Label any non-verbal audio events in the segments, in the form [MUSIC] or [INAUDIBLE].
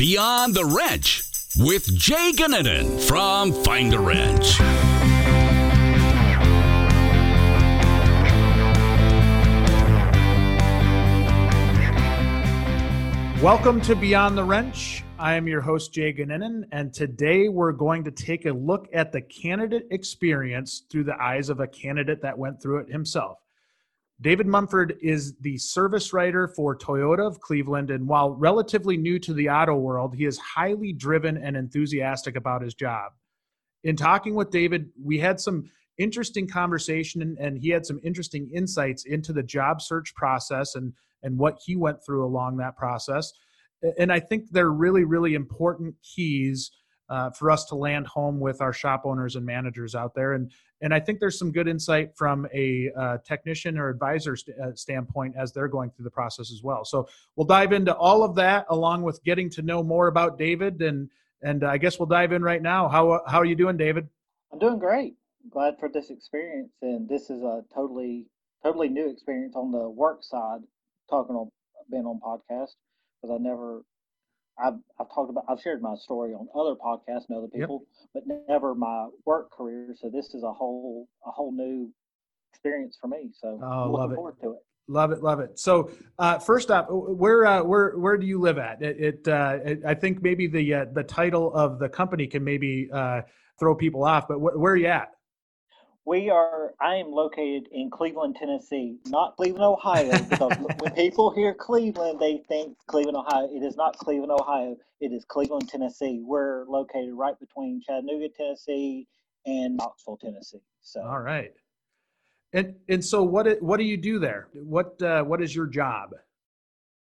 Beyond the Wrench with Jay Gannon from Find a Wrench. Welcome to Beyond the Wrench. I am your host, Jay Gannon, and today we're going to take a look at the candidate experience through the eyes of a candidate that went through it himself. David Mumford is the service writer for Toyota of Cleveland, and while relatively new to the auto world, he is highly driven and enthusiastic about his job. In talking with David, we had some interesting conversation, and, he had some interesting insights into the job search process and and what he went through along that process. And I think they're really, really important keys uh, for us to land home with our shop owners and managers out there. And and I think there's some good insight from a uh, technician or advisor st- uh, standpoint as they're going through the process as well. So we'll dive into all of that along with getting to know more about David and and I guess we'll dive in right now. How how are you doing, David? I'm doing great. Glad for this experience, and this is a totally totally new experience on the work side talking on being on podcast because I never I've I've talked about I've shared my story on other podcasts and other people, yep. but never my work career. So this is a whole a whole new experience for me. So oh, love it. forward to it. Love it, love it. So, uh, first up, where uh, where where do you live at? It, it, uh, it I think maybe the uh, the title of the company can maybe uh, throw people off, but wh- where are you at? We are. I am located in Cleveland, Tennessee, not Cleveland, Ohio. Because [LAUGHS] when people hear Cleveland, they think Cleveland, Ohio. It is not Cleveland, Ohio. It is Cleveland, Tennessee. We're located right between Chattanooga, Tennessee, and Knoxville, Tennessee. So. All right. And and so what what do you do there? What uh, what is your job?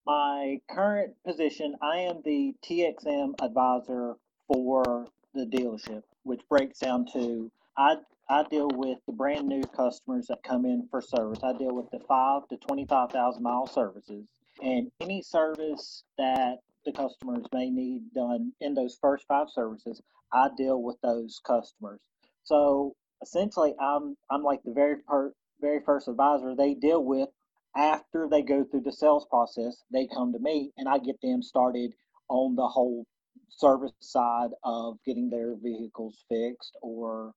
My current position, I am the TXM advisor for the dealership, which breaks down to I I deal with the brand new customers that come in for service. I deal with the five to 25,000 mile services and any service that the customers may need done in those first five services, I deal with those customers. So essentially, I'm I'm like the very per, very first advisor they deal with after they go through the sales process. They come to me and I get them started on the whole service side of getting their vehicles fixed or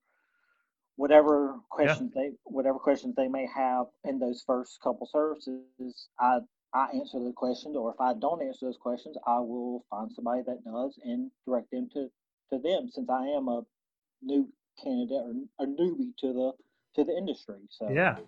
whatever questions yeah. they whatever questions they may have in those first couple services, I I answer the questions, or if I don't answer those questions, I will find somebody that does and direct them to to them. Since I am a new candidate or a newbie to the to the industry, so yeah.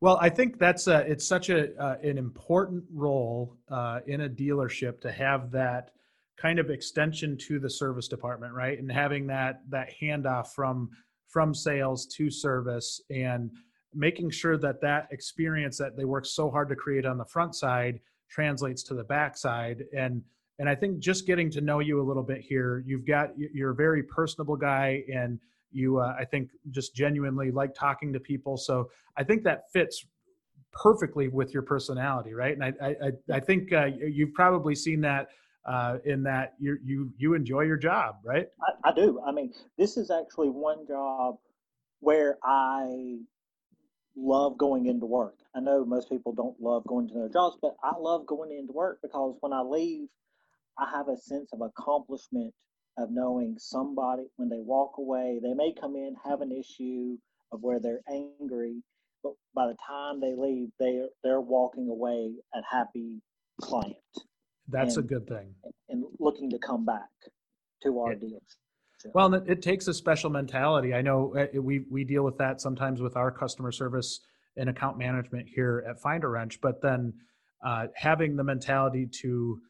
Well, I think that's a, it's such a uh, an important role uh, in a dealership to have that kind of extension to the service department, right? And having that that handoff from from sales to service and making sure that that experience that they work so hard to create on the front side translates to the back side. And and i think just getting to know you a little bit here you've got you're a very personable guy and you uh, i think just genuinely like talking to people. So i think that fits perfectly with your personality right? And i i, I think uh, you've probably seen that uh, in that you you you enjoy your job, right? I, I, do. I mean, this is actually one job where I love going into work. I know most people don't love going to their jobs, but I love going into work because when I leave, I have a sense of accomplishment of knowing somebody when they walk away, they may come in have an issue of where they're angry, but by the time they leave, they they're walking away a happy client. That's and, a good thing. And looking to come back to our deals. Well, it takes a special mentality. I know uh, we we deal with that sometimes with our customer service and account management here at Find a Wrench, but then uh, having the mentality to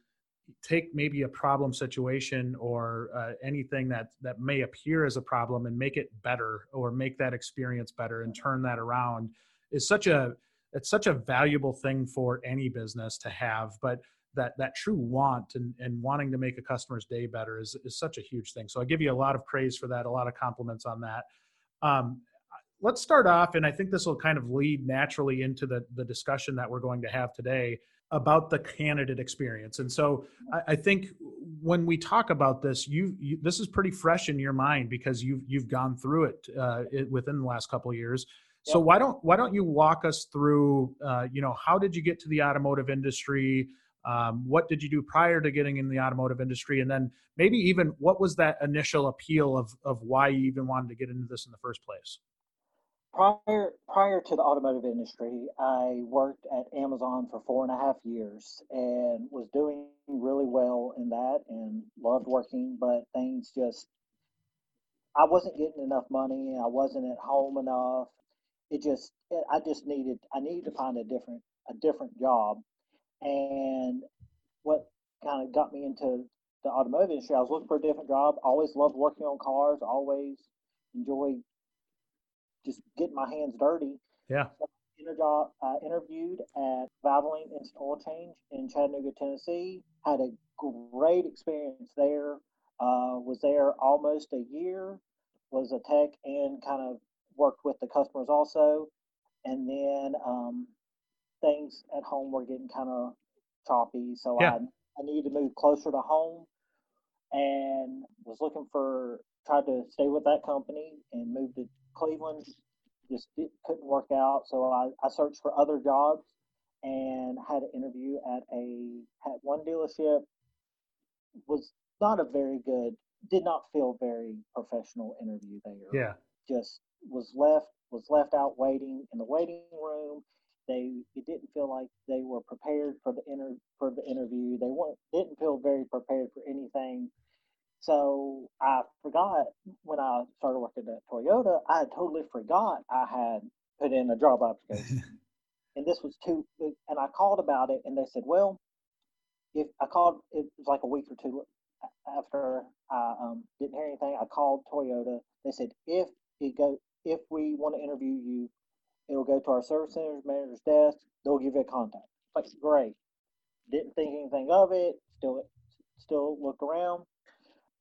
take maybe a problem situation or uh, anything that that may appear as a problem and make it better or make that experience better and turn that around is such a it's such a valuable thing for any business to have but that that true want and, and wanting to make a customer's day better is, is such a huge thing. So I give you a lot of praise for that, a lot of compliments on that. Um, let's start off, and I think this will kind of lead naturally into the, the discussion that we're going to have today about the candidate experience. And so I, I think when we talk about this, you, you, this is pretty fresh in your mind because you've you've gone through it, uh, it within the last couple of years. So why don't why don't you walk us through, uh, you know, how did you get to the automotive industry? Um, what did you do prior to getting in the automotive industry? And then maybe even what was that initial appeal of, of why you even wanted to get into this in the first place? Prior prior to the automotive industry, I worked at Amazon for four and a half years and was doing really well in that and loved working, but things just I wasn't getting enough money. I wasn't at home enough. It just I just needed I needed to find a different a different job. And what kind of got me into the automotive industry, I was looking for a different job. Always loved working on cars. Always enjoyed just getting my hands dirty. Yeah. So job, uh, interviewed at Valvoline Instant Oil Change in Chattanooga, Tennessee. Had a great experience there. Uh, was there almost a year. Was a tech and kind of worked with the customers also. And then um, things at home were getting kind of choppy, so yeah. I I needed to move closer to home, and was looking for tried to stay with that company and moved to Cleveland. Just it couldn't work out, so I, I searched for other jobs and had an interview at a at one dealership. Was not a very good, did not feel very professional interview there. Yeah, just was left was left out waiting in the waiting room. They it didn't feel like they were prepared for the inter for the interview. They weren't didn't feel very prepared for anything. So I forgot when I started working at Toyota, I totally forgot I had put in a job application. [LAUGHS] and this was two and I called about it and they said, Well, if I called it was like a week or two after I um, didn't hear anything, I called Toyota. They said if it go if we want to interview you, it'll go to our service center's manager's desk. They'll give you a contact. Like great. Didn't think anything of it. Still, still looked around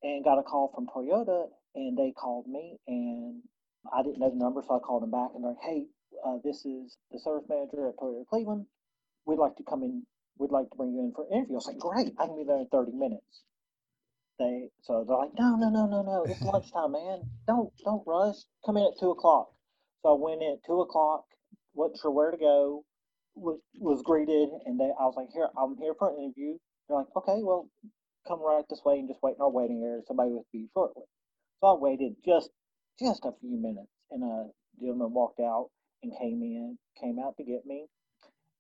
and got a call from Toyota, and they called me, and I didn't know the number, so I called them back and they're like, "Hey, uh, this is the service manager at Toyota Cleveland. We'd like to come in. We'd like to bring you in for an interview." I was like, "Great, I can be there in 30 minutes." They so they're like, "No, no, no, no, no. It's [LAUGHS] lunchtime, man. Don't don't rush. Come in at two o'clock." I went at two o'clock, wasn't sure where to go, was, was greeted, and they, I was like, "Here, I'm here for an interview." They're like, "Okay, well, come right this way and just wait in our waiting area. Somebody will be shortly." So I waited just just a few minutes, and a gentleman walked out and came in, came out to get me,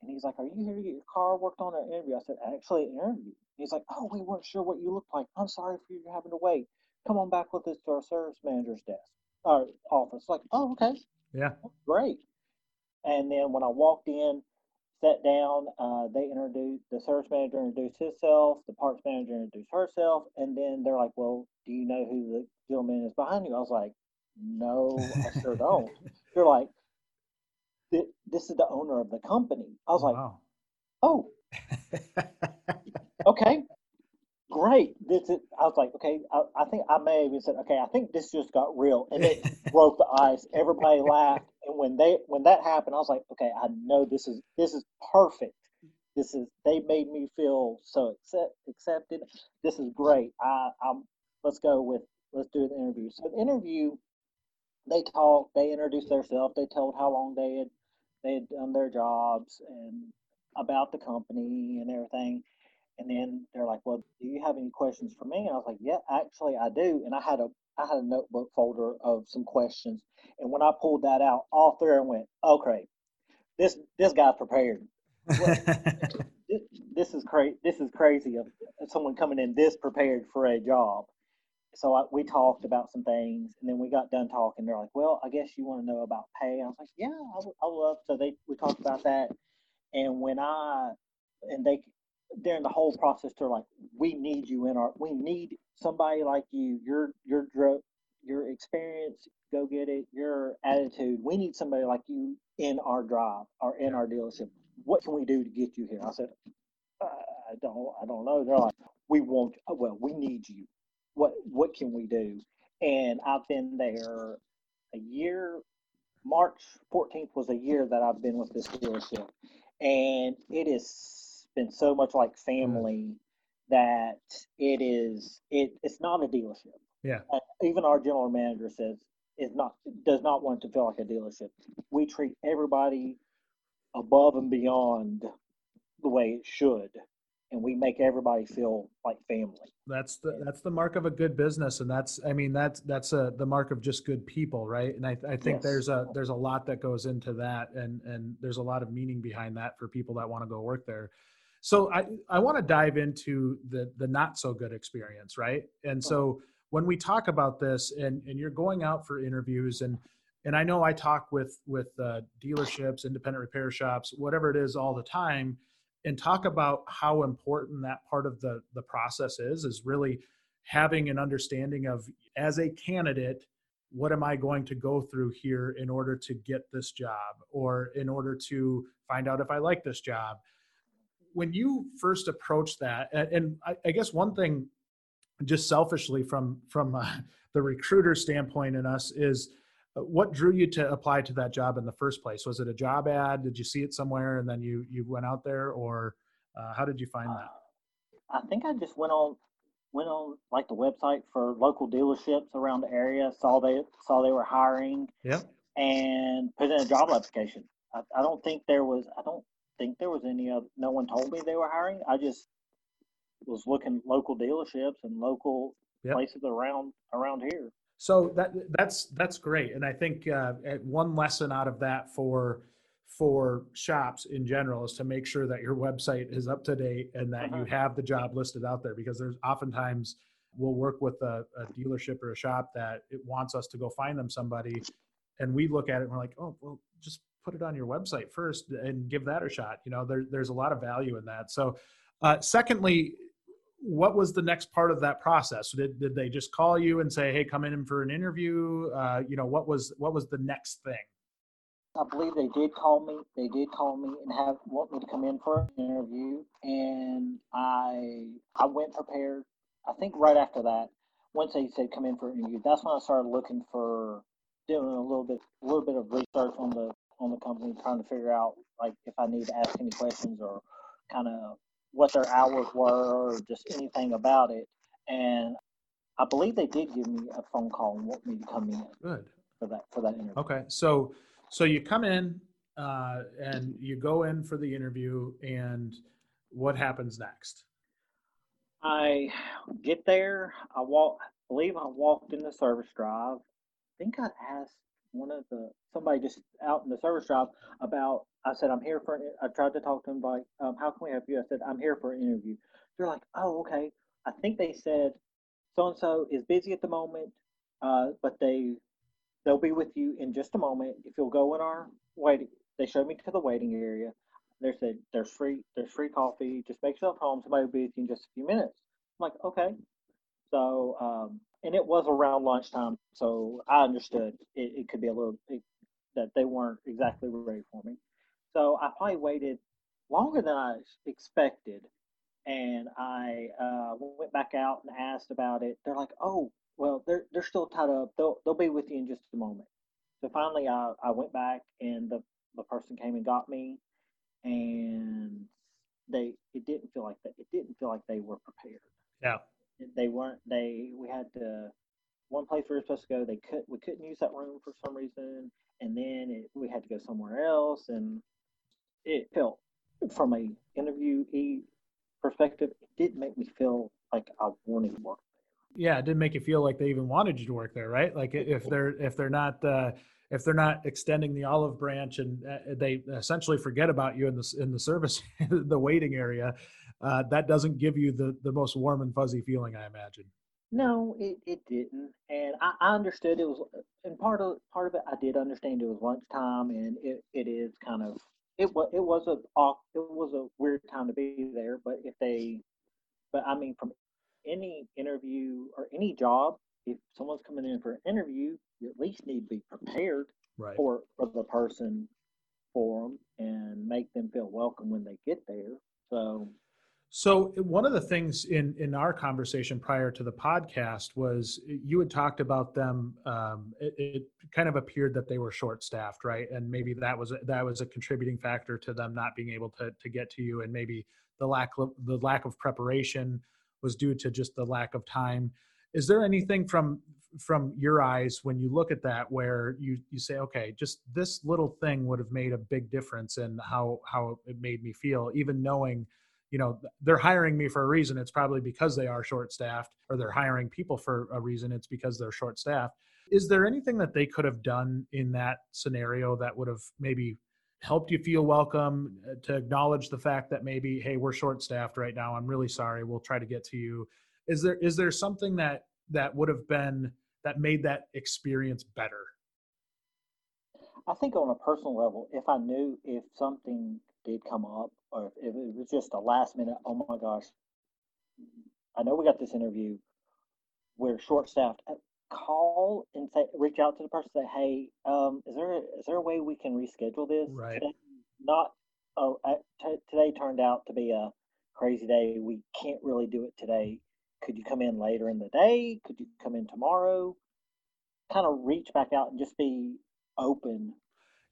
and he's like, "Are you here to get your car worked on an interview?" I said, "Actually, an interview." He's like, "Oh, we weren't sure what you looked like. I'm sorry for you having to wait. Come on back with us to our service manager's desk, our office." Like, "Oh, okay." Yeah. Great. And then when I walked in, sat down, uh, they introduced the service manager introduced himself, the parts manager introduced herself, and then they're like, "Well, do you know who the gentleman is behind you?" I was like, "No, I sure [LAUGHS] don't." they're like, "This is the owner of the company." I was like, "Oh, [LAUGHS] okay." Great. This is, I was like, okay, I, I, think I may have even said, okay, I think this just got real, and it [LAUGHS] broke the ice. Everybody laughed, and when they when that happened, I was like, okay, I know this is this is perfect. This is they made me feel so accept, accepted. This is great. I, I'm let's go with let's do the interview. So the interview, they talked, they introduced themselves, they told how long they had they had done their jobs and about the company and everything. And then they're like, "Well, do you have any questions for me?" And I was like, "Yeah, actually, I do." And I had a I had a notebook folder of some questions, and when I pulled that out, all three of them went, "Okay, this this guy's prepared." [LAUGHS] this, this is crazy. This is crazy of someone coming in this prepared for a job. So I, we talked about some things, and then we got done talking. They're like, "Well, I guess you want to know about pay." I was like, "Yeah, I, I love." So they we talked about that, and when I and they during the whole process they're like we need you in our we need somebody like you. Your your your experience go get it. Your attitude. We need somebody like you in our drive or in our dealership. What can we do to get you here? I said uh, i don't i don't know. They're like we want well we need you. What what can we do? And i've been there a year. March 14th was a year that i've been with this dealership. And it is been so much like mm. family that it is it it's not a dealership. Yeah. Even our general manager says is not does not want to feel like a dealership. We treat everybody above and beyond the way it should. and we make everybody feel like family. That's the that's the mark of a good business, and that's I mean that's that's a the mark of just good people, right? And I, I think yes. there's a there's a lot that goes into that, and and there's a lot of meaning behind that for people that want to go work there. So I I want to dive into the the not so good experience, right? And so when we talk about this, and and you're going out for interviews, and and I know I talk with with uh, dealerships, independent repair shops, whatever it is, all the time and talk about how important that part of the the process is is really having an understanding of as a candidate what am i going to go through here in order to get this job or in order to find out if i like this job when you first approach that and i, I guess one thing just selfishly from from uh, the recruiter standpoint in us is uh, what drew you to apply to that job in the first place? Was it a job ad? Did you see it somewhere and then you you went out there, or uh, how did you find that? Uh, I think I just went on went on like the website for local dealerships around the area. Saw they saw they were hiring. Yep. And put in a job application. I, I don't think there was. I don't think there was any other. No one told me they were hiring. I just was looking local dealerships and local yep. places around around here. So that that's that's great, and I think uh, one lesson out of that for for shops in general is to make sure that your website is up to date and that uh-huh. you have the job listed out there because there's oftentimes we'll work with a, a, dealership or a shop that it wants us to go find them somebody and we look at it and we're like oh well just put it on your website first and give that a shot you know there, there's a lot of value in that so uh, secondly what was the next part of that process? Did, did they just call you and say, "Hey, come in for an interview"? Uh, you know, what was what was the next thing? I believe they did call me. They did call me and have want me to come in for an interview, and I I went prepared. I think right after that, once they said come in for an interview, that's when I started looking for doing a little bit a little bit of research on the on the company, trying to figure out like if I need to ask any questions or kind of what their hours were or just anything about it. And I believe they did give me a phone call and want me to come in. Good for that for that interview. Okay, so so you come in uh, and you go in for the interview, and what happens next? I get there. I walk. I believe I walked in the service drive. I think I asked one of the somebody just out in the service drive about I said, I'm here for, I tried to talk to them like, um, how can we help you? I said, I'm here for an interview. They're like, oh, okay. I think they said so and so is busy at the moment, uh, but they they'll be with you in just a moment. If you'll go in our waiting, they showed me to the waiting area. They said there's free there's free coffee. Just make yourself home. Somebody will be with you in just a few minutes. I'm like, okay. So um, and it was around lunchtime, so I understood it, it could be a little it, that they weren't exactly ready for me. So I probably waited longer than I expected. And I uh, went back out and asked about it. They're like, oh, well, they're, they're still tied up. They'll, they'll be with you in just a moment. So finally, I, I went back and the, the person came and got me. And they it didn't feel like that. It didn't feel like they were prepared. Yeah. They weren't. They we had to one place we were supposed to go. They could we couldn't use that room for some reason, and then it, we had to go somewhere else. And it felt from a interviewee perspective, it didn't make me feel like I wanted to work there. Yeah, it didn't make you feel like they even wanted you to work there, right? Like if [LAUGHS] they're if they're not uh, if they're not extending the olive branch and uh, they essentially forget about you in the in the service [LAUGHS] the waiting area, uh, that doesn't give you the the most warm and fuzzy feeling, I imagine. No, it, it didn't, and I, I understood it was, and part of part of it I did understand it was lunchtime, and it, it is kind of it was it was a it was a weird time to be there. But if they, but I mean, from any interview or any job, if someone's coming in for an interview, you at least need to be prepared right. for for the person for them and make them feel welcome when they get there. So so one of the things in in our conversation prior to the podcast was you had talked about them. Um, it, it, kind of appeared that they were short staffed, right? And maybe that was a, that was a contributing factor to them not being able to to get to you, and maybe the lack of the lack of preparation was due to just the lack of time. Is there anything from from your eyes when you look at that where you you say, okay, just this little thing would have made a big difference in how how it made me feel, even knowing you know they're hiring me for a reason it's probably because they are short staffed or they're hiring people for a reason it's because they're short staffed is there anything that they could have done in that scenario that would have maybe helped you feel welcome uh, to acknowledge the fact that maybe hey we're short staffed right now i'm really sorry we'll try to get to you. Is there is there something that that would have been that made that experience better? I think on a personal level if i knew if something did come up or if it was just a last minute oh my gosh. I know we got this interview we're short staffed call and say reach out to the person say hey um, is there a, is there a way we can reschedule this right. today? not oh t- today turned out to be a crazy day. We can't really do it today. Could you come in later in the day? Could you come in tomorrow? Kind of reach back out and just be open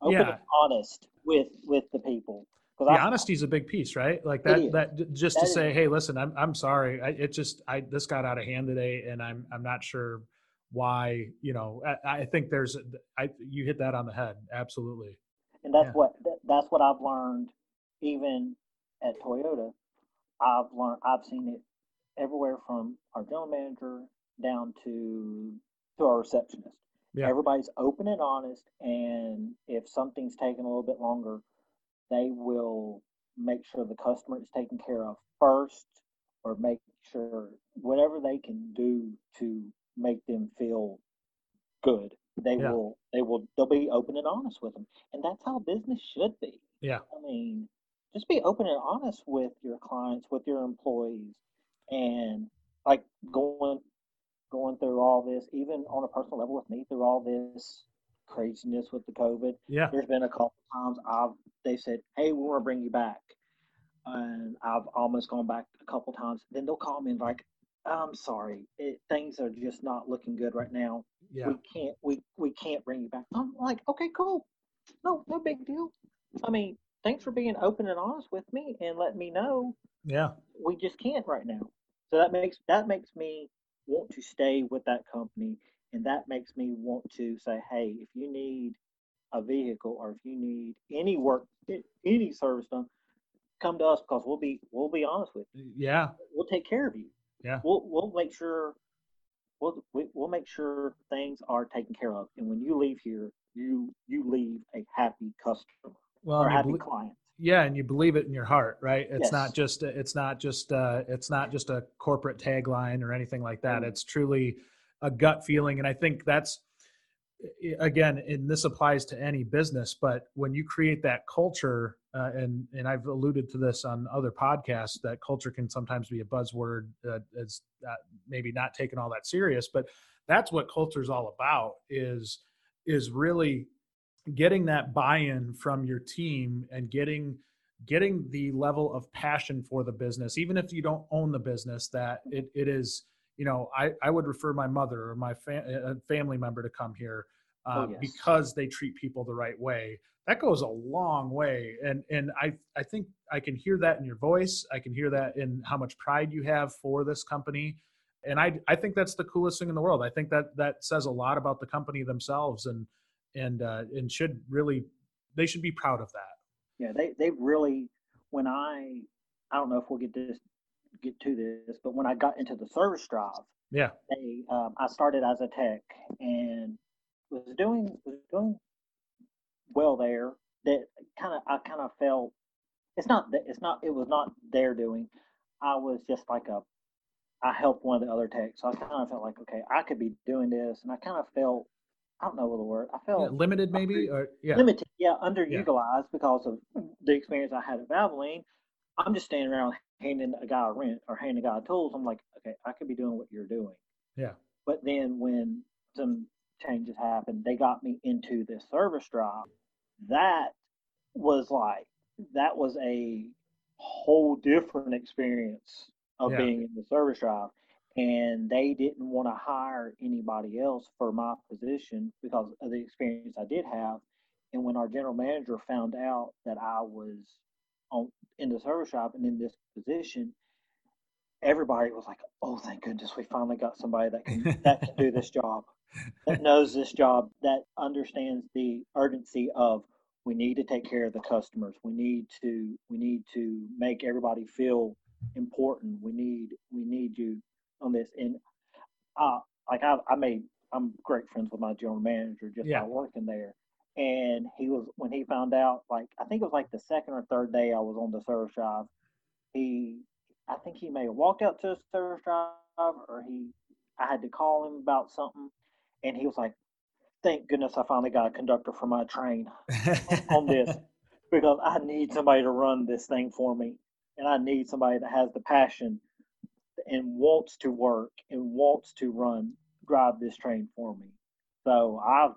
open yeah. and honest with with the people the honesty is a big piece, right? Like that. That just that to say, hey, listen, I'm I'm sorry. I, it just I this got out of hand today, and I'm I'm not sure why you know I, I, think there's I you hit that on the head absolutely and that's yeah. what that's what I've learned even at Toyota I've learned I've seen it everywhere from our general manager down to to our receptionist yeah. everybody's open and honest and if something's taking a little bit longer they will make sure the customer is taken care of first or make sure whatever they can do to make them feel good. They yeah. will they will they'll be open and honest with them. And that's how business should be. Yeah. I mean, just be open and honest with your clients, with your employees. And like going going through all this, even on a personal level with me, through all this craziness with the COVID. Yeah. There's been a couple times I've they said, Hey, we want to bring you back. And I've almost gone back a couple times. Then they'll call me and like, I'm sorry, it, things are just not looking good right now. Yeah. We can't we we can't bring you back. I'm like, okay, cool. No, no big deal. I mean, thanks for being open and honest with me and letting me know. Yeah. We just can't right now. So that makes that makes me want to stay with that company and that makes me want to say, hey, if you need a vehicle or if you need any work any service done, come to us because we'll be we'll be honest with you. Yeah. We'll take care of you. Yeah. We'll we'll make sure we'll we'll make sure things are taken care of. And when you leave here, you you leave a happy customer well, or happy client. Yeah, and you believe it in your heart, right? It's yes. not just it's not just uh, it's not just a corporate tagline or anything like that. Mm-hmm. It's truly a gut feeling, and I think that's again, and this applies to any business, but when you create that culture, uh, and and I've alluded to this on other podcasts, that culture can sometimes be a buzzword uh, as uh, maybe not taken all that serious, but that's what culture is all about. Is is really getting that buy-in from your team and getting getting the level of passion for the business, even if you don't own the business, that it, it is you know, I, I would refer my mother or my fa- family member to come here uh, oh, yes. because they treat people the right way. That goes a long way, and and I I think I can hear that in your voice. I can hear that in how much pride you have for this company, and I I think that's the coolest thing in the world. I think that that says a lot about the company themselves, and and uh, and should really they should be proud of that. Yeah, they they really when I I don't know if we'll get this get to this, but when I got into the service drive, yeah, they um, I started as a tech and was doing was doing well there. That kind of I kind of felt it's not that it's not it was not their doing. I was just like a I helped one of the other techs, so I kind of felt like okay, I could be doing this, and I kind of felt I don't know what the word I felt yeah, limited maybe or yeah limited yeah underutilized yeah. because of the experience I had at Valvoline. I'm just standing around handing a guy rent or handing a guy tools. I'm like okay, I could be doing what you're doing. Yeah. But then when some changes happened, they got me into this service drive. That was like that was a whole different experience of yeah. being in the service drive. And they didn't want to hire anybody else for my position because of the experience I did have. And when our general manager found out that I was on in the service shop and in this position, everybody was like, "Oh, thank goodness, we finally got somebody that can [LAUGHS] that can do this job." that knows this job, that understands the urgency of we need to take care of the customers. We need to we need to make everybody feel important. We need we need you on this. And uh, like I, I made I'm great friends with my general manager just Yeah. by working there. And he was when he found out, like I think it was like the second or third day I was on the service drive. He, I think he may have walked out to the service drive, or he, I had to call him about something, and he was like, "Thank goodness I finally got a conductor for my train on this [LAUGHS] because I need somebody to run this thing for me, and I need somebody that has the passion and wants to work and wants to run drive this train for me. So I,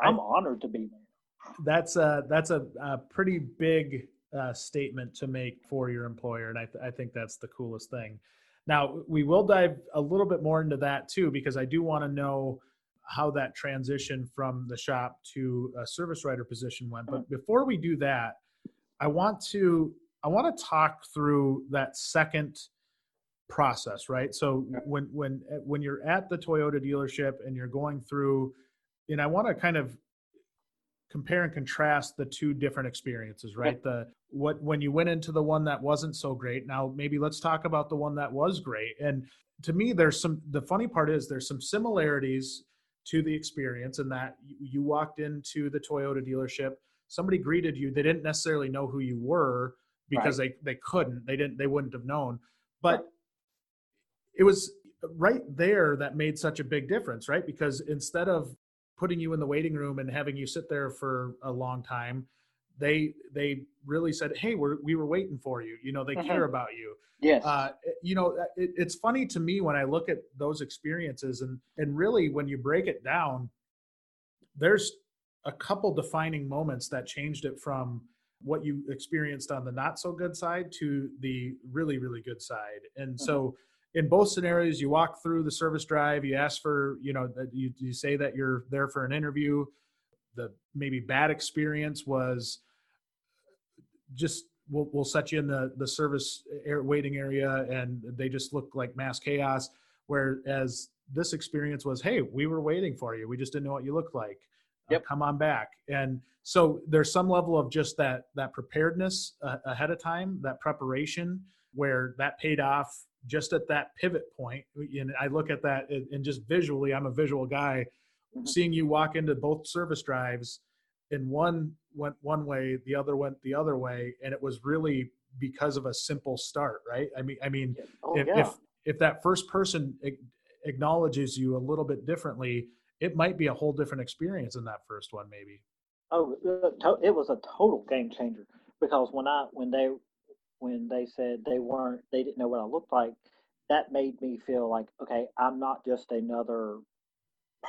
I'm honored to be there. that's a that's a, a pretty big uh, statement to make for your employer, and I, th- I think that's the coolest thing. Now we will dive a little bit more into that too, because I do want to know how that transition from the shop to a service writer position went. But before we do that, I want to I want to talk through that second process, right? So when when when you're at the Toyota dealership and you're going through, and I want to kind of compare and contrast the two different experiences, right? The what when you went into the one that wasn't so great. Now maybe let's talk about the one that was great. And to me, there's some. The funny part is there's some similarities to the experience in that you, walked into the Toyota dealership, somebody greeted you, they didn't necessarily know who you were because they they couldn't, they didn't, they wouldn't have known, but it was right there that made such a big difference, right? Because instead of putting you in the waiting room and having you sit there for a long time, they they really said, "Hey, we're we were waiting for you. You know, they Mhm. care about you." Yes. uh, you know it, it's funny to me when i look at those experiences and and really when you break it down there's a couple defining moments that changed it from what you experienced on the not so good side to the really really good side and so in both scenarios you walk through the service drive you ask for you know you, you say that you're there for an interview. The maybe bad experience was just we'll, we'll set you in the the service air waiting area and they just look like mass chaos. Whereas this experience was hey we were waiting for you. We just didn't know what you looked like. Uh, come on back. And so there's some level of just that that preparedness uh, ahead of time that preparation where that paid off just at that pivot point and i look at that and just visually i'm a visual guy Mhm. seeing you walk into both service drives and one went one way the other went the other way and it was really because of a simple start right i mean i mean oh, if, yeah. if if that first person acknowledges you a little bit differently it might be a whole different experience in that first one maybe Oh, it was a total game changer because when I when they when they said they weren't they didn't know what I looked like, that made me feel like okay, I'm not just another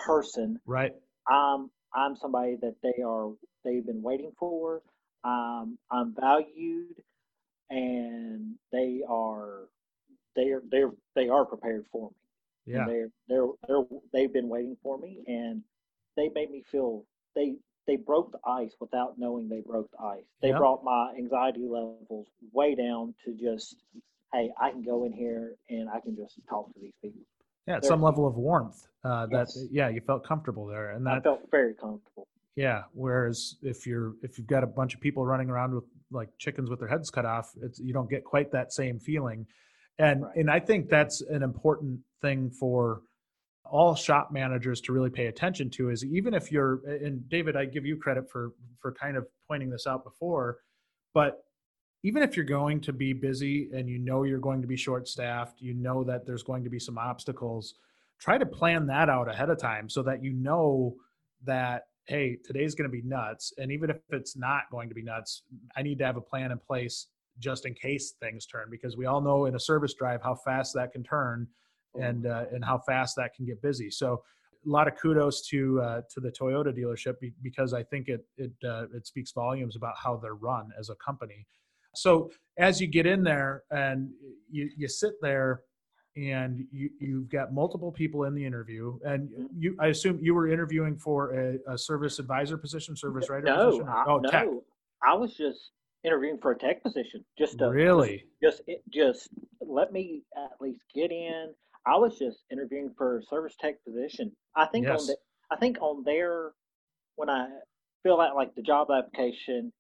person. right I'm I'm somebody that they are they've been waiting for. Um, I'm valued, and they are they are they're they are prepared for me. yeah they're they're they're they've been waiting for me, and they made me feel they they broke the ice without knowing they broke the ice. They Yep. brought my anxiety levels way down to just, hey, I can go in here and I can just talk to these people. yeah some level of warmth uh that Yes. yeah you felt comfortable there and I that felt very comfortable. Yeah. Whereas if you're if you've got a bunch of people running around with like chickens with their heads cut off, it's you don't get quite that same feeling. And Right. and I think that's an important thing for all shop managers to really pay attention to is even if you're and David, I give you credit for for kind of pointing this out before, but even if you're going to be busy and you know you're going to be short staffed, you know that there's going to be some obstacles, try to plan that out ahead of time so that you know that hey, today's going to be nuts. And even if it's not going to be nuts, I need to have a plan in place just in case things turn because we all know in a service drive how fast that can turn and uh, and how fast that can get busy. So a lot of kudos to uh, to the Toyota dealership because I think it it uh, it speaks volumes about how they're run as a company. So as you get in there and you you sit there and you you've got multiple people in the interview and you I assume you were interviewing for a, a service advisor position, service writer no, position. I, oh, no, tech. I was just interviewing for a tech position. Just to Really? just it, just let me at least get in. I was just interviewing for a service tech position. I think Yes. on the I think on their when I fill out like the job application,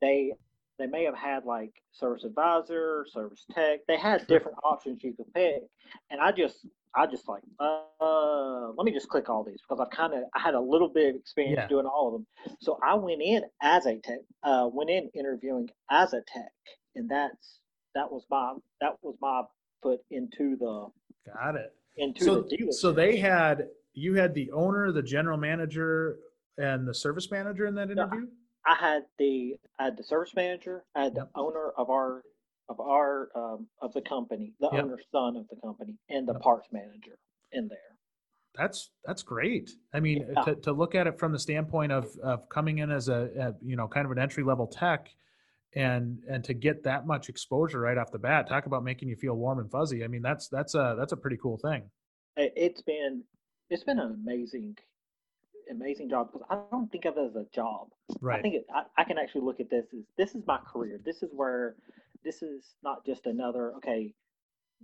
they they may have had like service advisor, service tech. They had different options you could pick, and I just I just like uh, let me just click all these because I kind of I had a little bit of experience Yeah. doing all of them. So I went in as a tech, uh, went in interviewing as a tech, and that's that was my that was my foot into the Got it. into So, the dealership. so they had you had the owner, the general manager, and the service manager in that No, interview. I had the I had the service manager, I had the Yep. owner of our of our um, of the company, the Yep. owner's son of the company, and the Yep. parts manager in there. That's that's great. I mean, Yeah. to, to look at it from the standpoint of of coming in as a, a you know kind of an entry level tech, and and to get that much exposure right off the bat, talk about making you feel warm and fuzzy. I mean, that's that's a that's a pretty cool thing. It- It's been it's been an amazing amazing job because I don't think of it as a job. right I think it, I, I can actually look at this as this is my career. This is where this is not just another okay,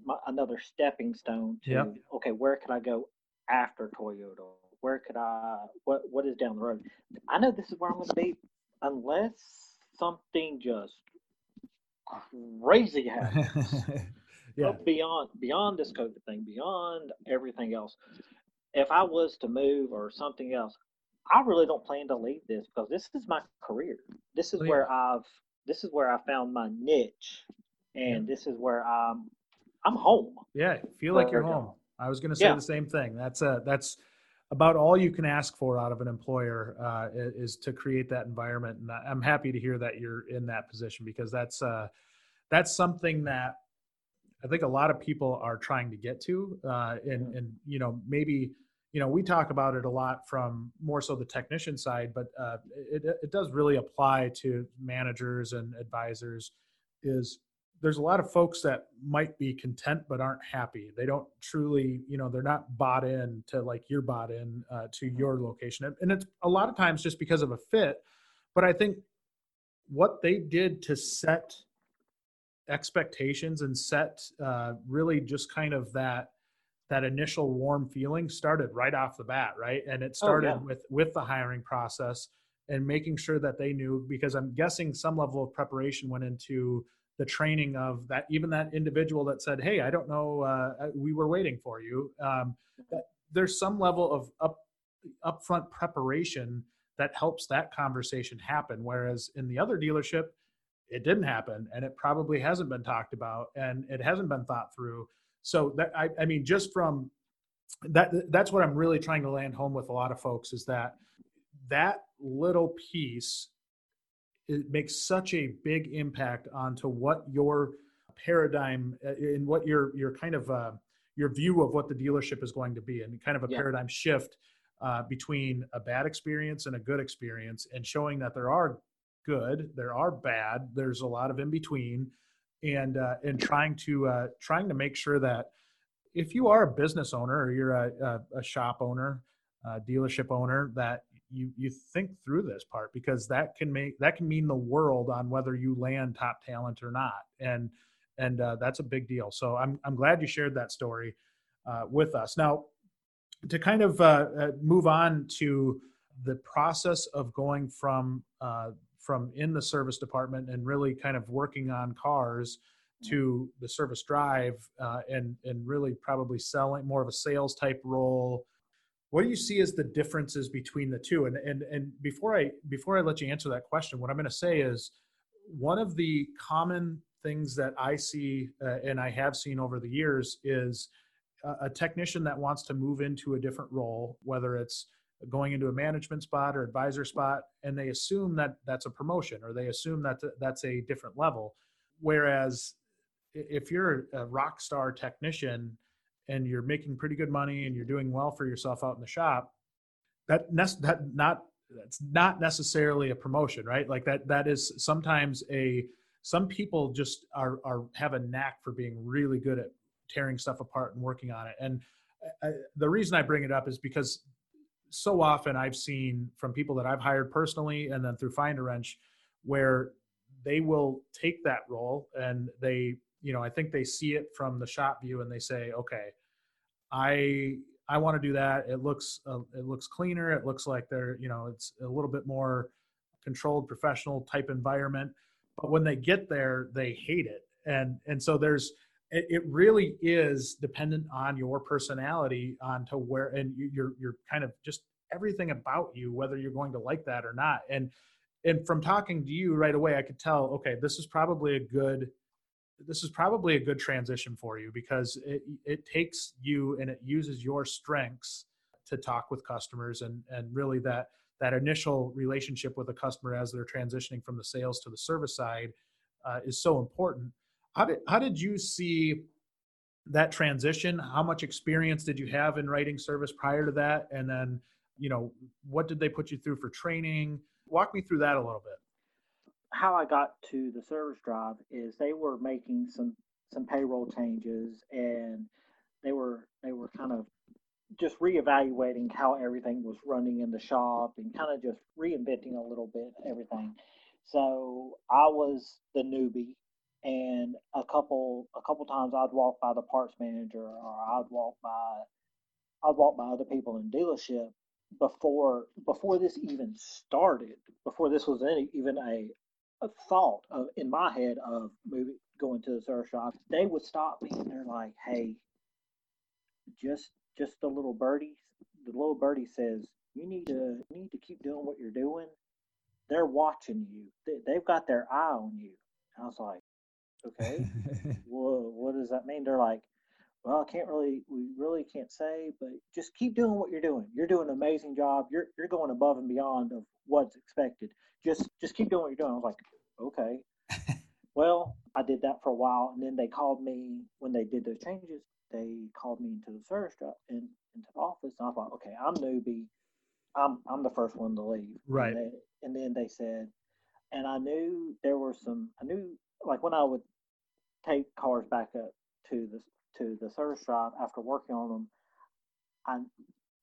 my, another stepping stone to Yep. okay, where could I go after Toyota? Where could I what what is down the road? I know this is where I'm going to be unless something just crazy happens. [LAUGHS] yeah. But beyond beyond this COVID thing, beyond everything else, if I was to move or something else, I really don't plan to leave this because this is my career. This is Oh, yeah. where I've this is where I found my niche, and this is where I'm I'm home. Yeah, feel like you're home. I was going to say Yeah. the same thing. That's uh that's about all you can ask for out of an employer uh, is to create that environment. And I'm happy to hear that you're in that position because that's uh, that's something that I think a lot of people are trying to get to. Uh, and Mhm. and you know maybe you know we talk about it a lot from more so the technician side, but uh, it it does really apply to managers and advisors. Is there's a lot of folks that might be content but aren't happy. They don't truly, you know, they're not bought in to like you're bought in uh, to your location, and- it's a lot of times just because of a fit. But I think what they did to set expectations and set uh, really just kind of that that initial warm feeling started right off the bat, right? And it Oh, started yeah. with with the hiring process and making sure that they knew because I'm guessing some level of preparation went into the training of that even that individual that said hey i don't know uh, we were waiting for you. Um, there's some level of up upfront preparation that helps that conversation happen whereas in the other dealership it didn't happen and it probably hasn't been talked about and it hasn't been thought through. So that i, I mean just from that that's what i'm really trying to land home with a lot of folks is that that little piece it makes such a big impact onto what your paradigm and what your your kind of uh, your view of what the dealership is going to be and kind of a Yeah. paradigm shift uh, between a bad experience and a good experience and showing that there are good there are bad there's a lot of in between and uh, and trying to uh, trying to make sure that if you are a business owner or you're a, a, a shop owner uh, dealership owner that you you think through this part because that can make that can mean the world on whether you land top talent or not. And and uh, that's a big deal. So i'm i'm glad you shared that story uh, with us. Now to kind of uh, uh, move on to the process of going from uh, from in the service department and really kind of working on cars to the service drive uh, and and really probably selling more of a sales type role what do you see as the differences between the two? And and and before i before i let you answer that question what i'm going to say is one of the common things that i see uh, and i have seen over the years is a, a technician that wants to move into a different role whether it's going into a management spot or advisor spot and they assume that that's a promotion or they assume that that's a different level. Whereas if you're a rock star technician and you're making pretty good money and you're doing well for yourself out in the shop that nec- that not that's not necessarily a promotion right? Like that that is sometimes a some people just are are have a knack for being really good at tearing stuff apart and working on it. And I, the reason i bring it up is because so often i've seen from people that i've hired personally and then through find a wrench where they will take that role and they you know i think they see it from the shop view and they say okay i I want to do that. It looks uh, it looks cleaner. It looks like they're you know it's a little bit more controlled, professional type environment. But when they get there, they hate it, and and so there's it, it really is dependent on your personality, on to where and you're you're kind of just everything about you, whether you're going to like that or not. And and from talking to you right away, I could tell, okay, this is probably a good this is probably a good transition for you because it it takes you and it uses your strengths to talk with customers and and really that that initial relationship with a customer as they're transitioning from the sales to the service side uh, is so important. How did how did you see that transition? How much experience did you have in writing service prior to that? And then, you know, what did they put you through for training? Walk me through that a little bit how I got to the service drive is they were making some some payroll changes and they were they were kind of just reevaluating how everything was running in the shop and kind of just reinventing a little bit everything. So I was the newbie and a couple a couple times I'd walk by the parts manager or I'd walk by I'd walk by other people in dealership before before this even started before this was any, even a a thought of in my head of moving going to the service shop, they would stop me and they're like, "Hey, just just the little birdie, the little birdie says you need to you need to keep doing what you're doing. They're watching you. They, they've got their eye on you." I was like, "Okay, [LAUGHS] well, what does that mean?" They're like, "Well, I can't really, we really can't say, but just keep doing what you're doing. You're doing an amazing job. You're you're going above and beyond of what's expected. Just just keep doing what you're doing." I was like, okay. [LAUGHS] well, I did that for a while, and then they called me when they did those changes. They called me into the service truck in, into the office, and I thought, okay, I'm newbie. I'm I'm the first one to leave. Right. And, they, and then they said, and I knew there were some. I knew like when I would take cars back up to the to the service drive after working on them, I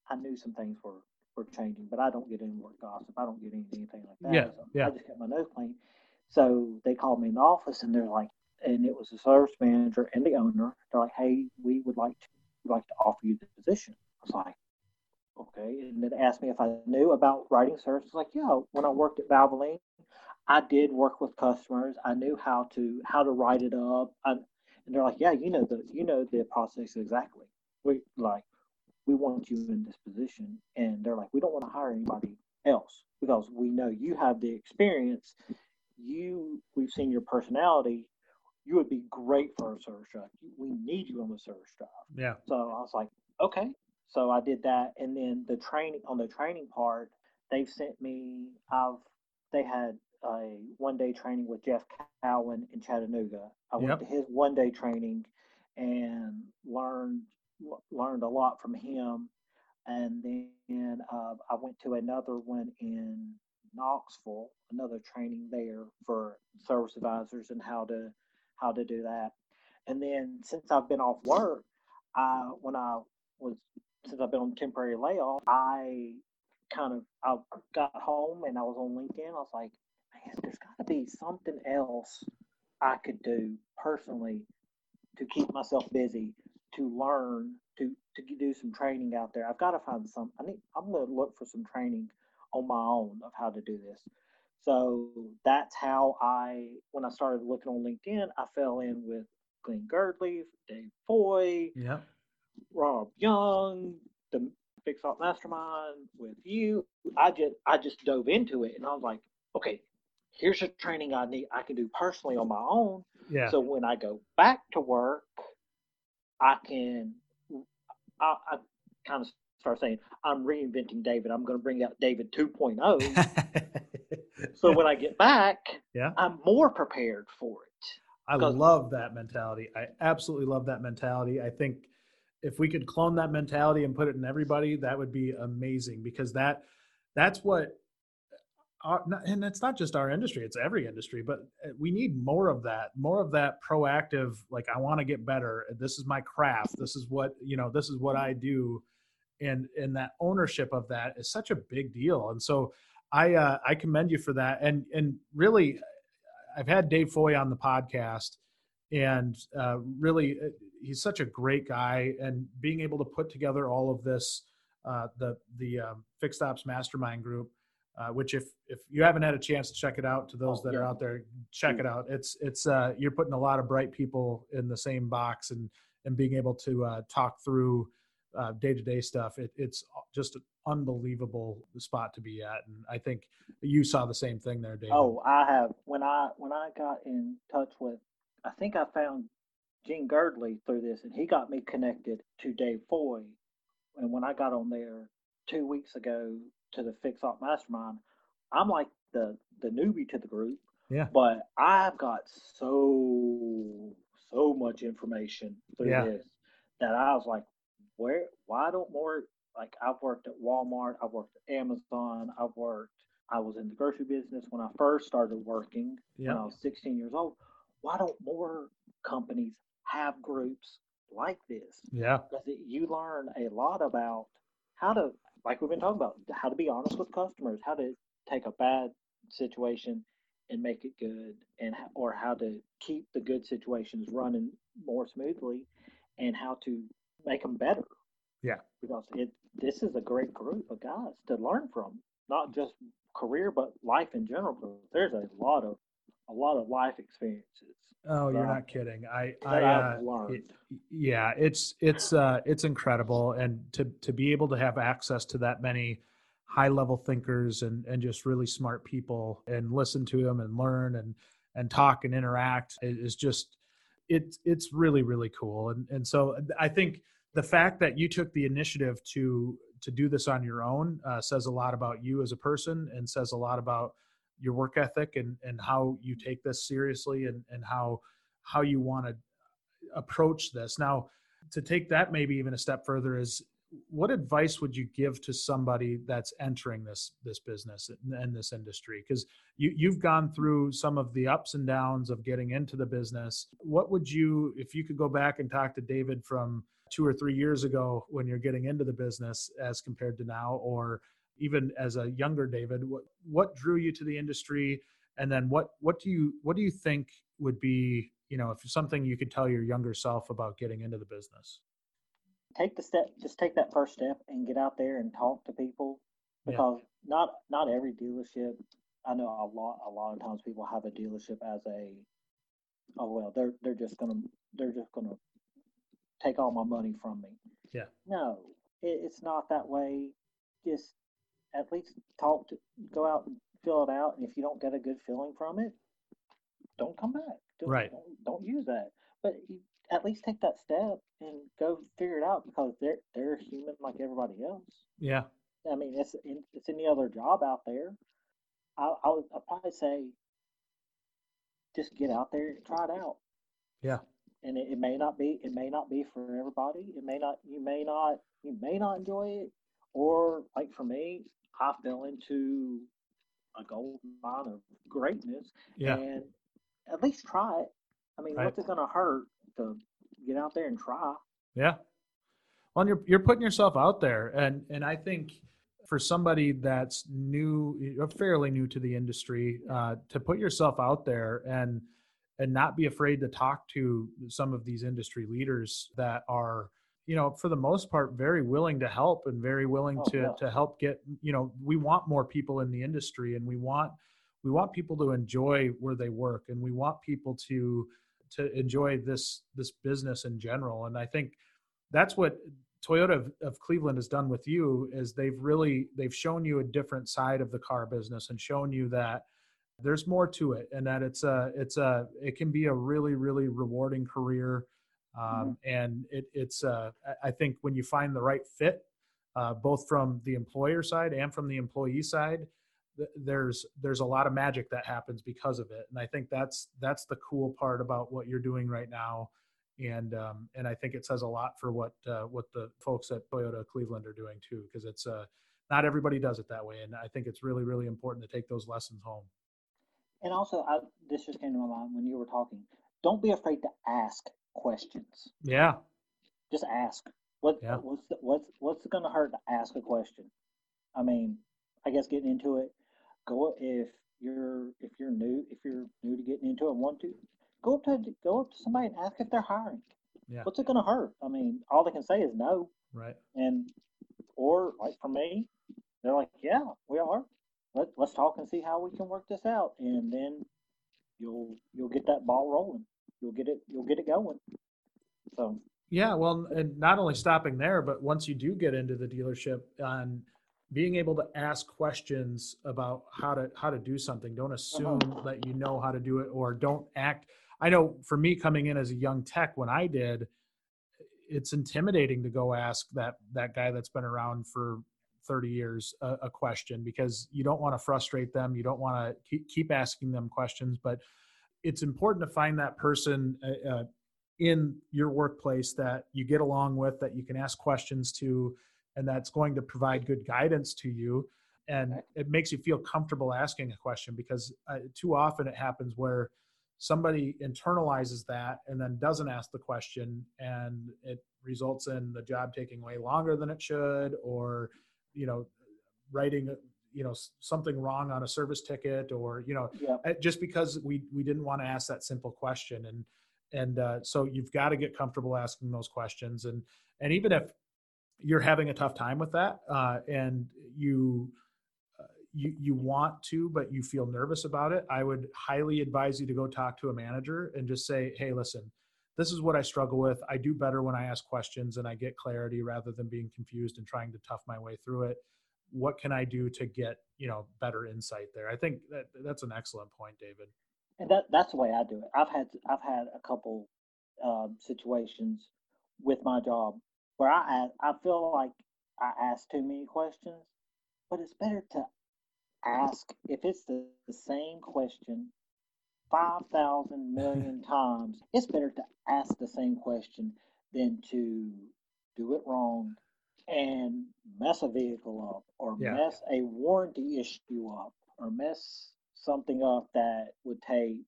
I knew some things were were changing, but I don't get any more gossip. I don't get any, anything like that. Yeah, so yeah. I just kept my nose clean. So they called me in the office and they're like, and it was the service manager and the owner. They're like, hey, we would like to would like to offer you the position. I was like, okay. And then asked me if I knew about writing service. I was like, yeah. When I worked at Valvoline, I did work with customers. I knew how to how to write it up. I, and they're like, yeah, you know the you know the process exactly. We like we want you in this position, and they're like, we don't want to hire anybody else because we know you have the experience. You we've seen your personality. You would be great for a service drive we need you on the service drive yeah. So i was like okay. So i did that. And then the training on the training part they've sent me i've they had a one day training with jeff cowan in chattanooga i went to his one day training and learned learned a lot from him and then uh, i went to another one in Knoxville, another training there for service advisors and how to how to do that. And then since I've been off work, I when I was since I've been on temporary layoff, I kind of I got home and I was on LinkedIn. I was like, man, there's got to be something else I could do personally to keep myself busy, to learn, to to do some training out there. I've got to find some. I need. I'm gonna look for some training on my own of how to do this. So that's how I, when I started looking on LinkedIn, I fell in with Glenn Girdley, Dave Foy, yeah Rob Young, the Big Salt Mastermind with you. I just I just dove into it and I was like, okay, here's a training I need I can do personally on my own. yeah So when I go back to work, I can I, I kind of start saying, I'm reinventing David. I'm going to bring out David 2.0. [LAUGHS] so when I get back, Yeah. I'm more prepared for it. I love that mentality. I absolutely love that mentality. I think if we could clone that mentality and put it in everybody, that would be amazing because that that's what our, and it's not just our industry, it's every industry, but uh, we need more of that, more of that proactive like I want to get better. This is my craft. This is what, you know, this is what I do and and that ownership of that is such a big deal. And so I uh, I commend you for that. And and really I've had Dave Foy on the podcast, and uh, really, uh, he's such a great guy, and being able to put together all of this, uh, the the um, fixed ops mastermind group, uh, which if if you haven't had a chance to check it out, to those Oh, that are out there, check it out. It's it's uh, you're putting a lot of bright people in the same box, and and being able to uh, talk through day to day stuff. It, it's just an unbelievable spot to be at, and I think you saw the same thing there, David. Oh, I have. When I when I got in touch with, I think I found Gene Girdley through this, and he got me connected to Dave Foy. And when I got on there two weeks ago to the Fixed Ops Mastermind, I'm like the the newbie to the group. Yeah. But I've got so so much information through Yeah. this that I was like, where? Why don't more? Like I've worked at Walmart, I've worked at Amazon, I've worked. I was in the grocery business when I first started working yeah. when I was 16 years old. Why don't more companies have groups like this? yeah, Because you learn a lot about how to, like we've been talking about, how to be honest with customers, how to take a bad situation and make it good, and or how to keep the good situations running more smoothly, and how to make them better. Yeah. Because it this is a great group of guys to learn from, not just career but life in general. There's a lot of a lot of life experiences Oh, you're not kidding. I, I, uh, learned. yeah, it's it's uh, it's incredible, and to to be able to have access to that many high level thinkers and and just really smart people, and listen to them and learn and and talk and interact is just it's it's really really cool, and and so I think the fact that you took the initiative to to do this on your own uh, says a lot about you as a person, and says a lot about your work ethic and and how you mm-hmm. take this seriously and and how how you want to approach this. Now to take that maybe even a step further is what advice would you give to somebody that's entering this this business and, and this industry? Because you you've gone through some of the ups and downs of getting into the business. What would you if you could go back and talk to david from two or three years ago when you're getting into the business as compared to now or even as a younger david what what drew you to the industry and then what what do you what do you think would be you know if something you could tell your younger self about getting into the business take the step just take that first step and get out there and talk to people Yeah. because not not every dealership i know a lot a lot of times people have a dealership as a oh well they're they're just gonna they're just gonna take all my money from me Yeah. no it, it's not that way just at least talk to go out and fill it out and if you don't get a good feeling from it don't come back don't, Right. don't, don't use that but you at least take that step and go figure it out because they're they're human like everybody else. yeah I mean, it's in, it's any other job out there. I I would I'd probably say just get out there and try it out. Yeah. And it, it may not be it may not be for everybody. It may not you may not you may not enjoy it, or like for me, I fell into a gold mine of greatness yeah and at least try it. I mean, Right. what's it going to hurt to get out there and try? Yeah. Well, and you're you're putting yourself out there, and and I think for somebody that's new, fairly new to the industry, uh, to put yourself out there and and not be afraid to talk to some of these industry leaders that are you know for the most part very willing to help and very willing Oh, to yeah. to help get you know we want more people in the industry and we want we want people to enjoy where they work and we want people to to enjoy this this business in general and i think that's what toyota of, of cleveland has done with you is they've really they've shown you a different side of the car business and shown you that there's more to it and that it's a it's a it can be a really really rewarding career um, and it, it's uh, I- i think when you find the right fit uh, both from the employer side and from the employee side th- there's there's a lot of magic that happens because of it. And i think that's that's the cool part about what you're doing right now. And um, and i think it says a lot for what uh, what the folks at toyota cleveland are doing too because it's uh not everybody does it that way. And i think it's really really important to take those lessons home. And also, I, this just came to my mind when you were talking. Don't be afraid to ask questions. yeah Just ask. What Yeah. what's the, what's what's going to hurt to ask a question? I mean, I guess getting into it, go if you're if you're new if you're new to getting into it and want to go up to go up to somebody and ask if they're hiring. Yeah. What's it going to hurt? I mean, all they can say is no. Right. And or like for me, they're like, yeah, we are. Let, let's talk and see how we can work this out, and then you'll you'll get that ball rolling. You'll get it you'll get it going. So Yeah, well, and not only stopping there, but once you do get into the dealership, on being able to ask questions about how to how to do something. Don't uh-huh. assume that you know how to do it, or don't act. I know for me coming in as a young tech, when I did, it's intimidating to go ask that that guy that's been around for 30 years a, a question because you don't want to frustrate them. You don't want to keep, keep asking them questions, but it's important to find that person uh, uh, in your workplace that you get along with, that you can ask questions to, and that's going to provide good guidance to you. And it makes you feel comfortable asking a question because uh, too often it happens where somebody internalizes that and then doesn't ask the question and it results in the job taking way longer than it should or you know writing you know something wrong on a service ticket or you know yeah, uh, just because we we didn't want to ask that simple question. And and uh, so you've got to get comfortable asking those questions. And and even if you're having a tough time with that uh, and you uh, you you want to but you feel nervous about it i would highly advise you to go talk to a manager and just say hey listen this is what i struggle with. I do better when i ask questions and i get clarity rather than being confused and trying to tough my way through it what can i do to get you know better insight there i think that that's an excellent point david and that that's the way I do it. I've had I've had a couple um, situations with my job where I I feel like I ask too many questions, but it's better to ask if it's the, the same question five thousand million [LAUGHS] times. It's better to ask the same question than to do it wrong and mess a vehicle up or Yeah. mess a warranty issue up or mess something up that would take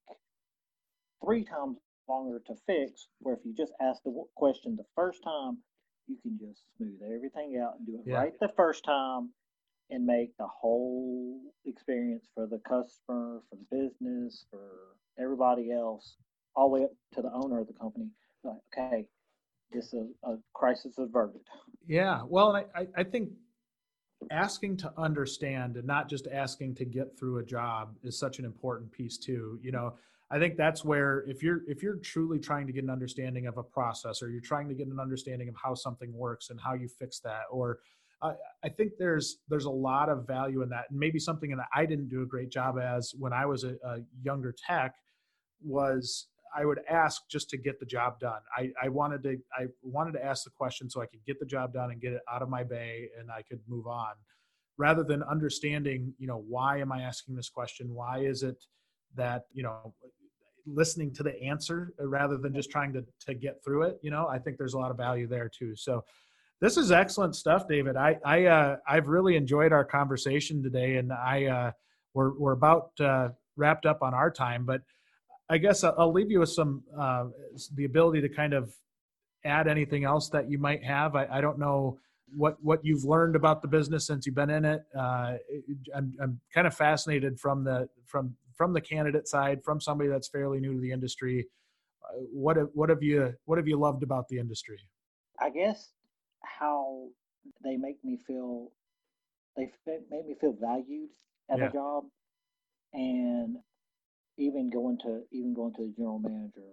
three times longer to fix. Where if you just ask the question the first time, you can just smooth everything out and do it Yeah. right the first time and make the whole experience for the customer, for the business, for everybody else, all the way up to the owner of the company. Like, okay, this is a crisis averted. Yeah, well, I, I, think asking to understand and not just asking to get through a job is such an important piece too. You know, I think that's where if you're if you're truly trying to get an understanding of a process or you're trying to get an understanding of how something works and how you fix that, or I, I think there's there's a lot of value in that, and maybe something that I didn't do a great job as when I was a, a younger tech was I would ask just to get the job done. I, I wanted to I wanted to ask the question so I could get the job done and get it out of my bay and I could move on, rather than understanding you know why am I asking this question? Why is it that you know listening to the answer rather than just trying to to get through it? You know I think there's a lot of value there too. So. This is excellent stuff, David. I, I, uh, I've really enjoyed our conversation today, and I, uh, we're, we're about uh, wrapped up on our time, but I guess I'll, leave you with some uh, the ability to kind of add anything else that you might have. I, I don't know what what you've learned about the business since you've been in it. Uh, I'm, I'm kind of fascinated from the from from the candidate side, from somebody that's fairly new to the industry. Uh, what have, what have you what have you loved about the industry? I guess how they make me feel, they make me feel valued at Yeah. a job, and even going to even going to the general manager,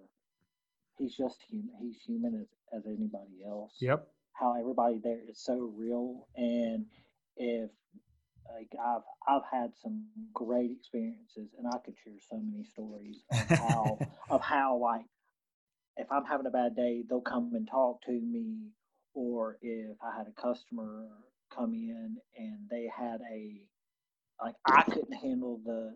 he's just human. He's human as as anybody else. Yep. How everybody there is so real, and if like I've I've had some great experiences, and I could share so many stories of how [LAUGHS] of how like if I'm having a bad day, they'll come and talk to me, or if I had a customer come in and they had a like I couldn't handle the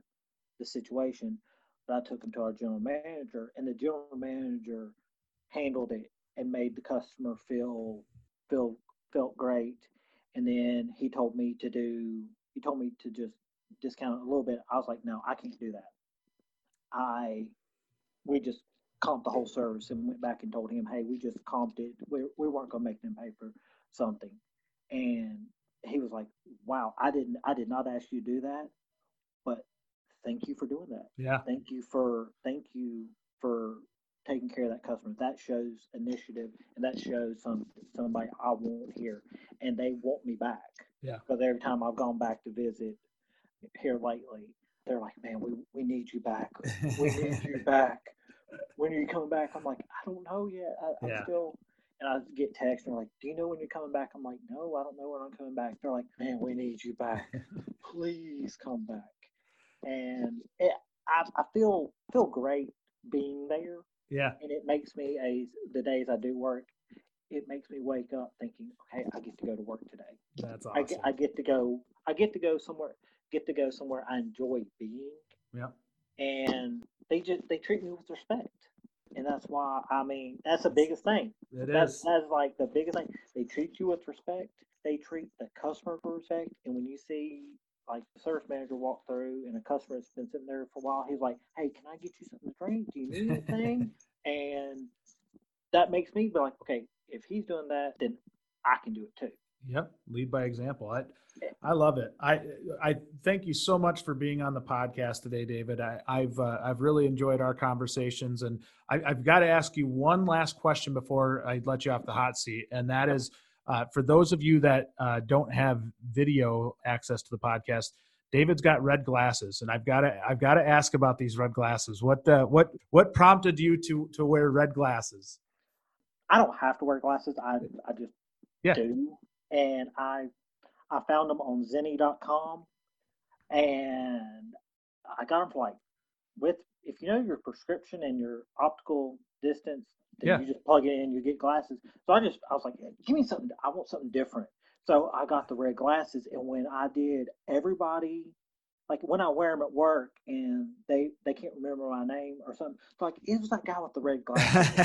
the situation, but I took them to our general manager, and the general manager handled it and made the customer feel feel felt great. And then he told me to do he told me to just discount a little bit. I was like, no, I can't do that. I we just comped the whole service and went back and told him, hey, we just comped it. We, we weren't going to make them pay for something. And he was like, wow, I didn't, I did not ask you to do that, but thank you for doing that. Yeah. Thank you for, thank you for taking care of that customer. That shows initiative, and that shows some somebody I want here, and they want me back. Yeah. Because every time I've gone back to visit here lately, they're like, "Man, we we need you back. We need you [LAUGHS] back. When are you coming back?" I'm like, "I don't know yet. I, I'm Yeah. still." And I get texts and like, "Do you know when you're coming back?" I'm like, "No, I don't know when I'm coming back." They're like, "Man, we need you back. [LAUGHS] Please come back." And it, I I feel feel great being there Yeah. and it makes me a the days I do work, it makes me wake up thinking, okay, I get to go to work today. That's I awesome. get I get to go I get to go somewhere get to go somewhere I enjoy being, yeah. and they just they treat me with respect, and that's why I mean that's the biggest thing. It That's is. that's like the biggest thing. They treat you with respect. They treat the customer with respect, and when you see like the service manager walked through and a customer has been sitting there for a while, he's like, "Hey, can I get you something to drink? Do you need anything?" [LAUGHS] and that makes me be like, "Okay, if he's doing that, then I can do it too." Yep, lead by example. I I love it. I I thank you so much for being on the podcast today, David. I, I've uh, I've really enjoyed our conversations, and I, I've got to ask you one last question before I let you off the hot seat, and that is uh, for those of you that uh, don't have video access to the podcast. David's got red glasses, and I've got to I've got to ask about these red glasses. What uh, what what prompted you to to wear red glasses? I don't have to wear glasses. I I just Yeah. do, and I I found them on Zenni.com, and I got them for like with if you know your prescription and your optical distance, Yeah. you just plug it in, you get glasses. So I just I was like, give me something. I want something different. So I got the red glasses, and when I did, everybody. Like when I wear them at work and they they can't remember my name or something, like it was that guy with the red glasses.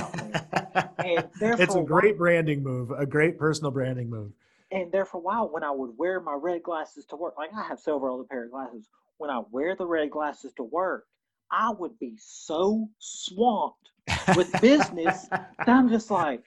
And [LAUGHS] it's a a great branding move, a great personal branding move. and there for a while when I would wear my red glasses to work, like I have several other pair of glasses. When I wear the red glasses to work, I would be so swamped with business I'm just like,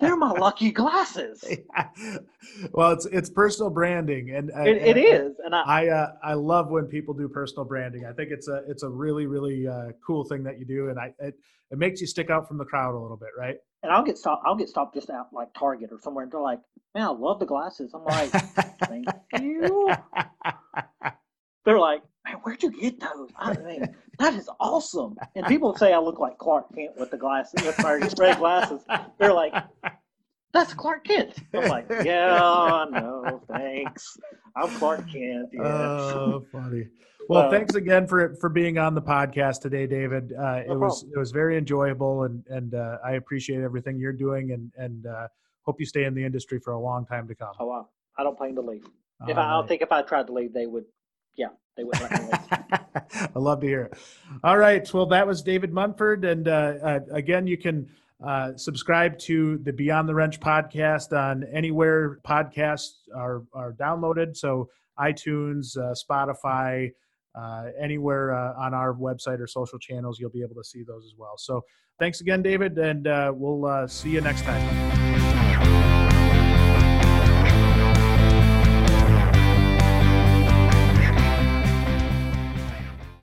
they're my lucky glasses. [LAUGHS] It, well, it's it's personal branding, and uh, it and is, and I, I uh, I love when people do personal branding. I think it's a it's a really really uh, cool thing that you do, and I it, it makes you stick out from the crowd a little bit, right? and I'll get stopped. I'll get stopped just out like Target or somewhere, and they're like, "Man, I love the glasses." I'm like, "Thank [LAUGHS] you." They're like, "Man, where'd you get those?" I mean, that is awesome. And people say I look like Clark Kent with the glasses, with my red glasses. They're like, "That's Clark Kent." I'm like, "Yeah, no, thanks. I'm Clark Kent." Yeah. Oh, funny. [LAUGHS] Well, Uh, thanks again for for being on the podcast today, David. Uh, it No was it was very enjoyable, and and uh, I appreciate everything you're doing, and and uh, hope you stay in the industry for a long time to come. oh, wow. I don't plan to leave. If I, I don't think if I tried to leave, they would. Yeah, they would. [LAUGHS] I love to hear it. All right. Well, that was David Munford. And uh, uh, again, you can uh, subscribe to the Beyond the Wrench podcast on anywhere podcasts are, are downloaded. So iTunes, uh, Spotify, uh, anywhere uh, on our website or social channels, you'll be able to see those as well. So thanks again, David. And uh, we'll uh, see you next time.